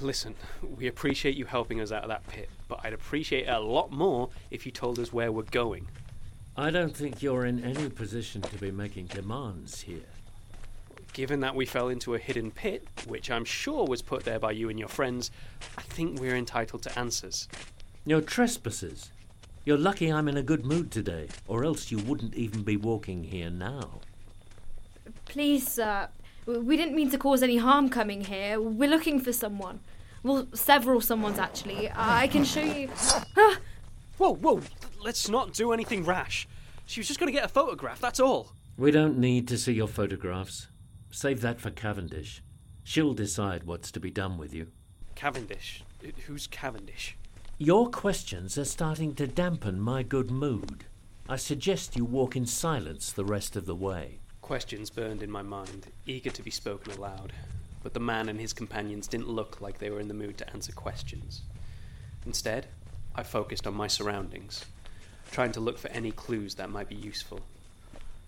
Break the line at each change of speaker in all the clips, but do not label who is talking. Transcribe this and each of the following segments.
Listen, we appreciate you helping us out of that pit, but I'd appreciate it a lot more if you told us where we're going.
I don't think you're in any position to be making demands here.
Given that we fell into a hidden pit, which I'm sure was put there by you and your friends, I think we're entitled to answers.
You're trespassers. You're lucky I'm in a good mood today, or else you wouldn't even be walking here now.
Please, sir. We didn't mean to cause any harm coming here. We're looking for someone. Well, several someones, actually. I can show you. Ah!
Whoa, whoa! Let's not do anything rash. She was just going to get a photograph, that's all.
We don't need to see your photographs. Save that for Cavendish. She'll decide what's to be done with you.
Cavendish? Who's Cavendish?
Your questions are starting to dampen my good mood. I suggest you walk in silence the rest of the way.
Questions burned in my mind, eager to be spoken aloud, but the man and his companions didn't look like they were in the mood to answer questions. Instead, I focused on my surroundings, trying to look for any clues that might be useful.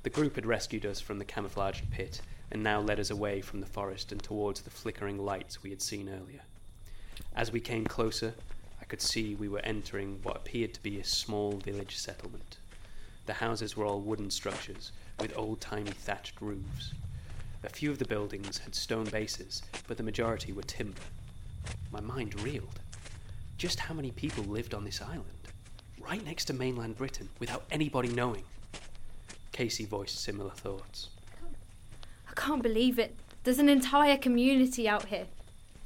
The group had rescued us from the camouflaged pit and now led us away from the forest and towards the flickering lights we had seen earlier. As we came closer, I could see we were entering what appeared to be a small village settlement. The houses were all wooden structures with old timey thatched roofs. A few of the buildings had stone bases, but the majority were timber. My mind reeled. Just how many people lived on this island? Right next to mainland Britain, without anybody knowing. Casey voiced similar thoughts.
I can't believe it. There's an entire community out here.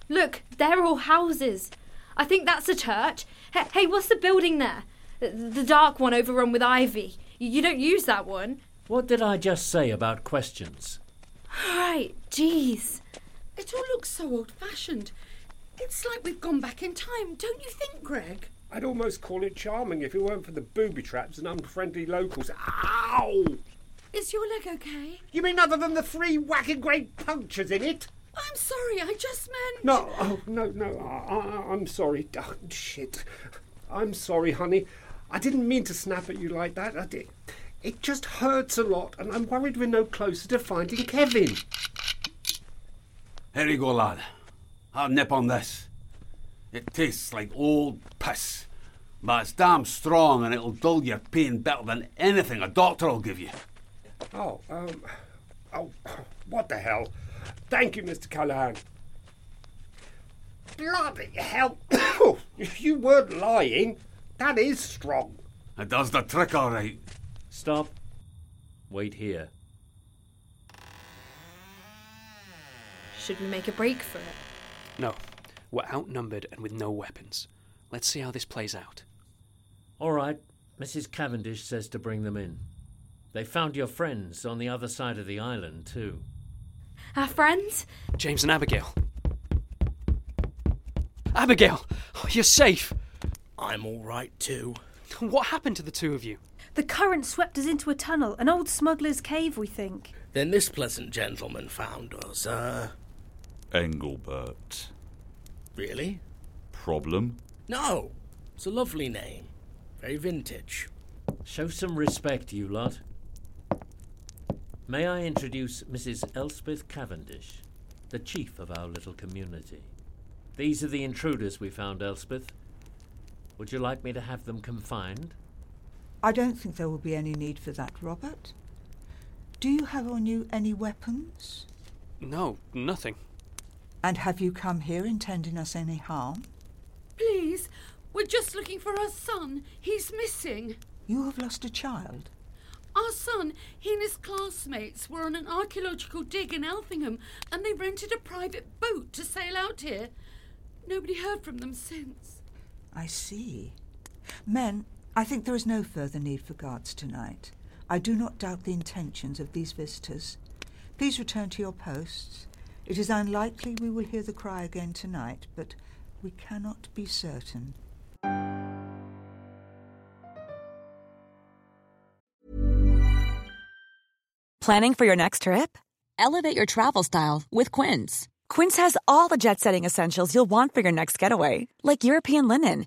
Look, they're all houses. I think that's a church. Hey, hey what's the building there? The dark one overrun with ivy. You don't use that one.
What did I just say about questions?
Right, jeez.
It all looks so old fashioned. It's like we've gone back in time, don't you think, Greg?
I'd almost call it charming if it weren't for the booby traps and unfriendly locals. Ow!
Is your leg okay?
You mean other than the three whacking great punctures in it?
I'm sorry, I just meant.
No, oh, no, no, I, am sorry. Oh, shit. I'm sorry, honey. I didn't mean to snap at you like that. I did. It just hurts a lot, and I'm worried we're no closer to finding Kevin.
Here you go, lad. I'll nip on this. It tastes like old piss, but it's damn strong and it'll dull your pain better than anything a doctor'll give you.
Oh, um, oh, what the hell? Thank you, Mr. Callahan. Bloody hell! If you weren't lying. That is strong.
It does the trick all right.
Stop. Wait here.
Should we make a break for it?
No. We're outnumbered and with no weapons. Let's see how this plays out.
All right. Mrs. Cavendish says to bring them in. They found your friends on the other side of the island, too.
Our friends?
James and Abigail. Abigail! Oh, you're safe!
I'm all right, too.
What happened to the two of you?
The current swept us into a tunnel, an old smuggler's cave, we think.
Then this pleasant gentleman found us, uh.
Engelbert.
Really?
Problem?
No. It's a lovely name. Very vintage.
Show some respect, you lot. May I introduce Mrs. Elspeth Cavendish, the chief of our little community. These are the intruders we found, Elspeth. Would you like me to have them confined?
I don't think there will be any need for that, Robert. Do you have on you any weapons?
No, nothing.
And have you come here intending us any harm?
Please, we're just looking for our son. He's missing.
You have lost a child?
Our son, he and his classmates were on an archaeological dig in Elthingham and they rented a private boat to sail out here. Nobody heard from them since.
I see. Men, I think there is no further need for guards tonight. I do not doubt the intentions of these visitors. Please return to your posts. It is unlikely we will hear the cry again tonight, but we cannot be certain.
Planning for your next trip? Elevate your travel style with Quince. Quince has all the jet setting essentials you'll want for your next getaway, like European linen,